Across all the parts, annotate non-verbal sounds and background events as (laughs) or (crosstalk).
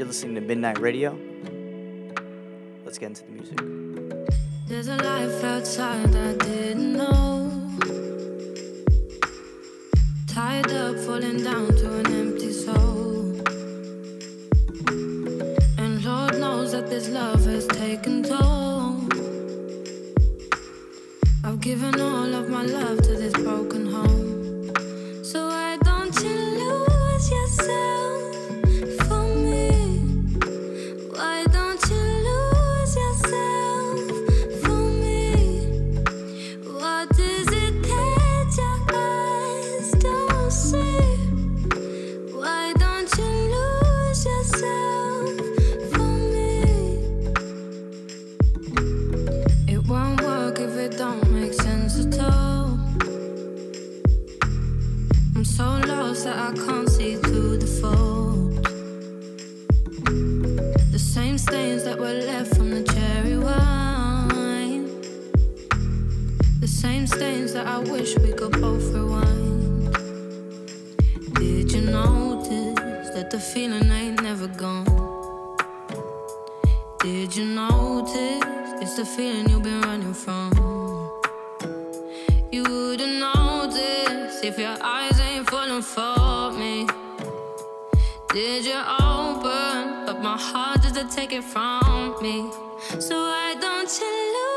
You're listening to Midnight Radio. Let's get into the music. There's a life outside I didn't know. Tied up, falling down to an empty soul. And Lord knows that this love has taken toll. I've given all of my love to this broken heart. Did you open But my heart just to take it from me? So why don't you lose?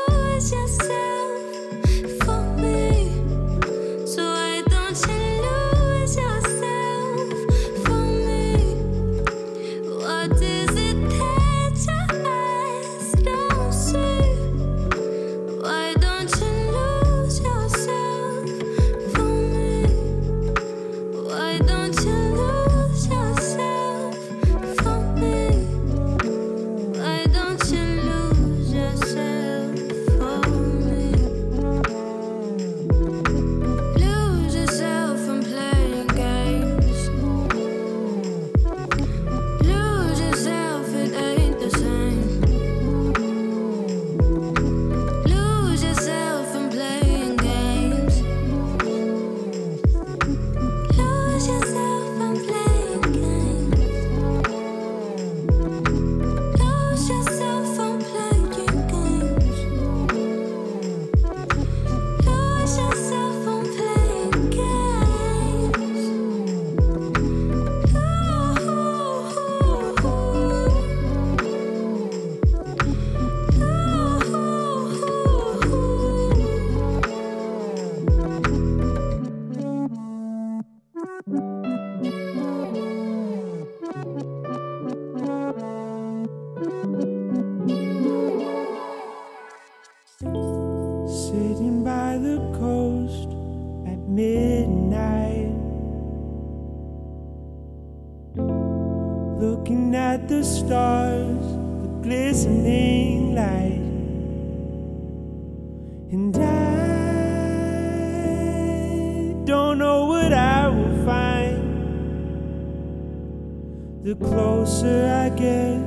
closer I get.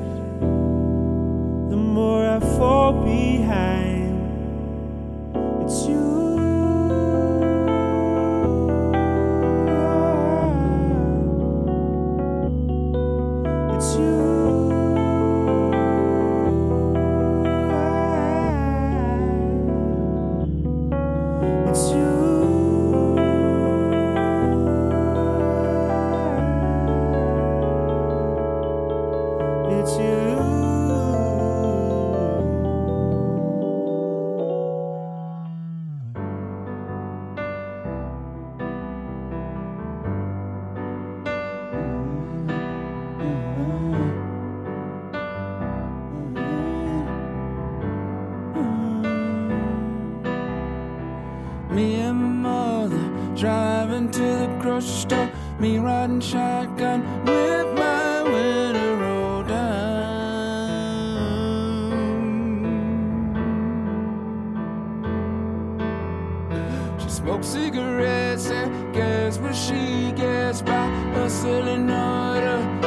She smokes cigarettes and gets what she gets by hustling harder.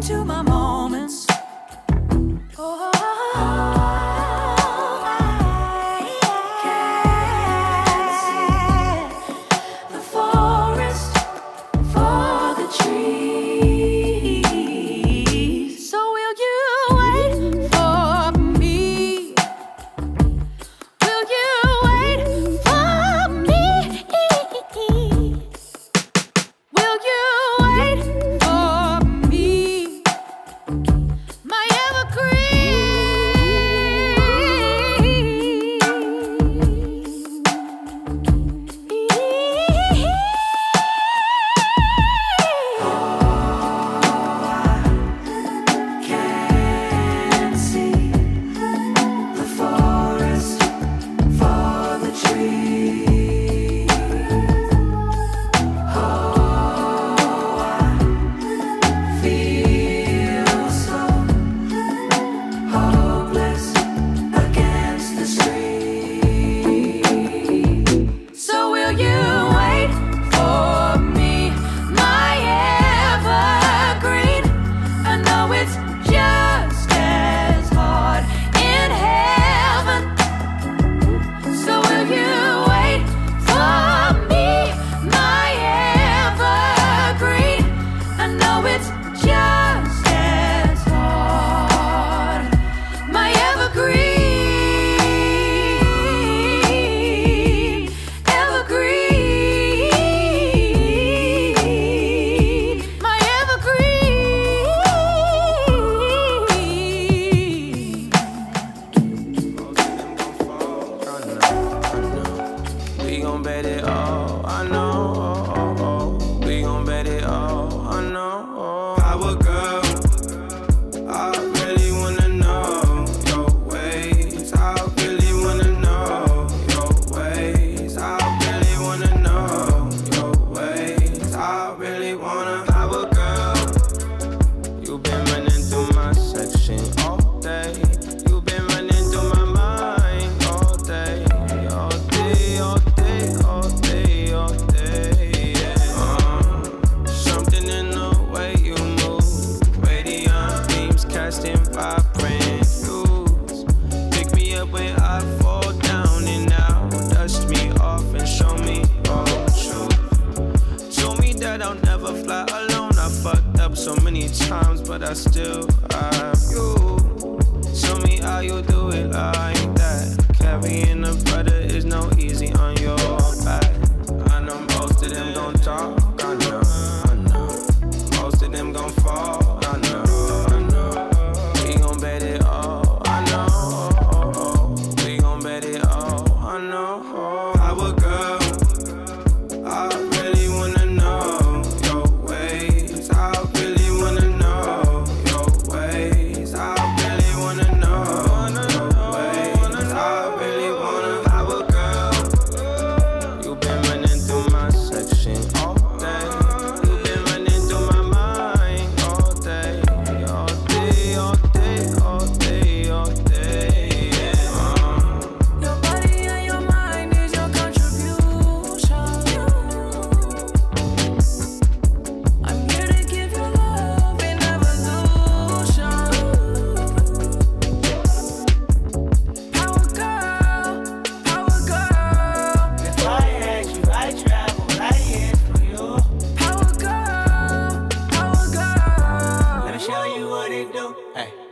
The meaning to my moments.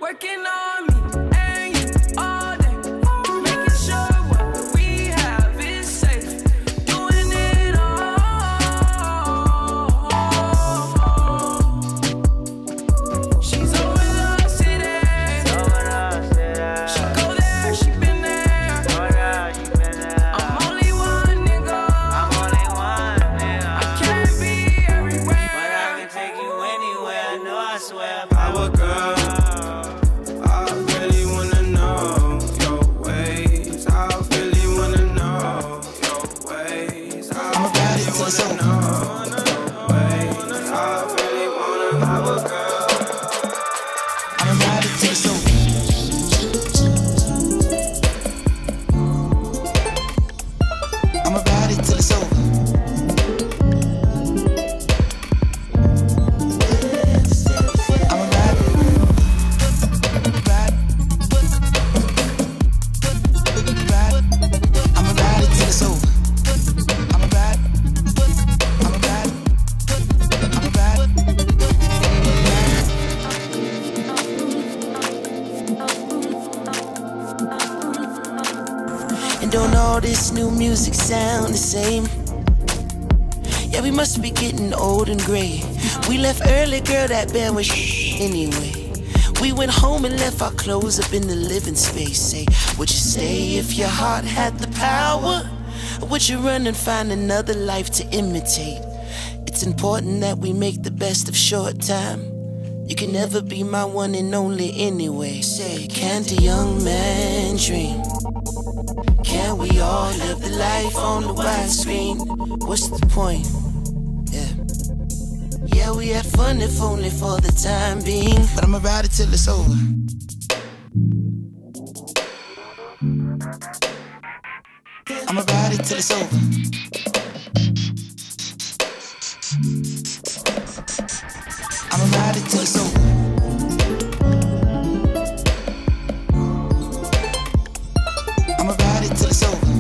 working on me. That band was (laughs) anyway. We went home and left our clothes up in the living space. Say, would you stay if your heart had the power? Or would you run and find another life to imitate? It's important that we make the best of short time. You can never be my one and only anyway. Say, can't a young man dream? Can we all live the life on the widescreen? What's the point? Yeah. We had fun if only for the time being. But I'ma ride it till it's over. I'ma ride it till it's over. I'ma ride it till it's over. I'ma ride it till it's over.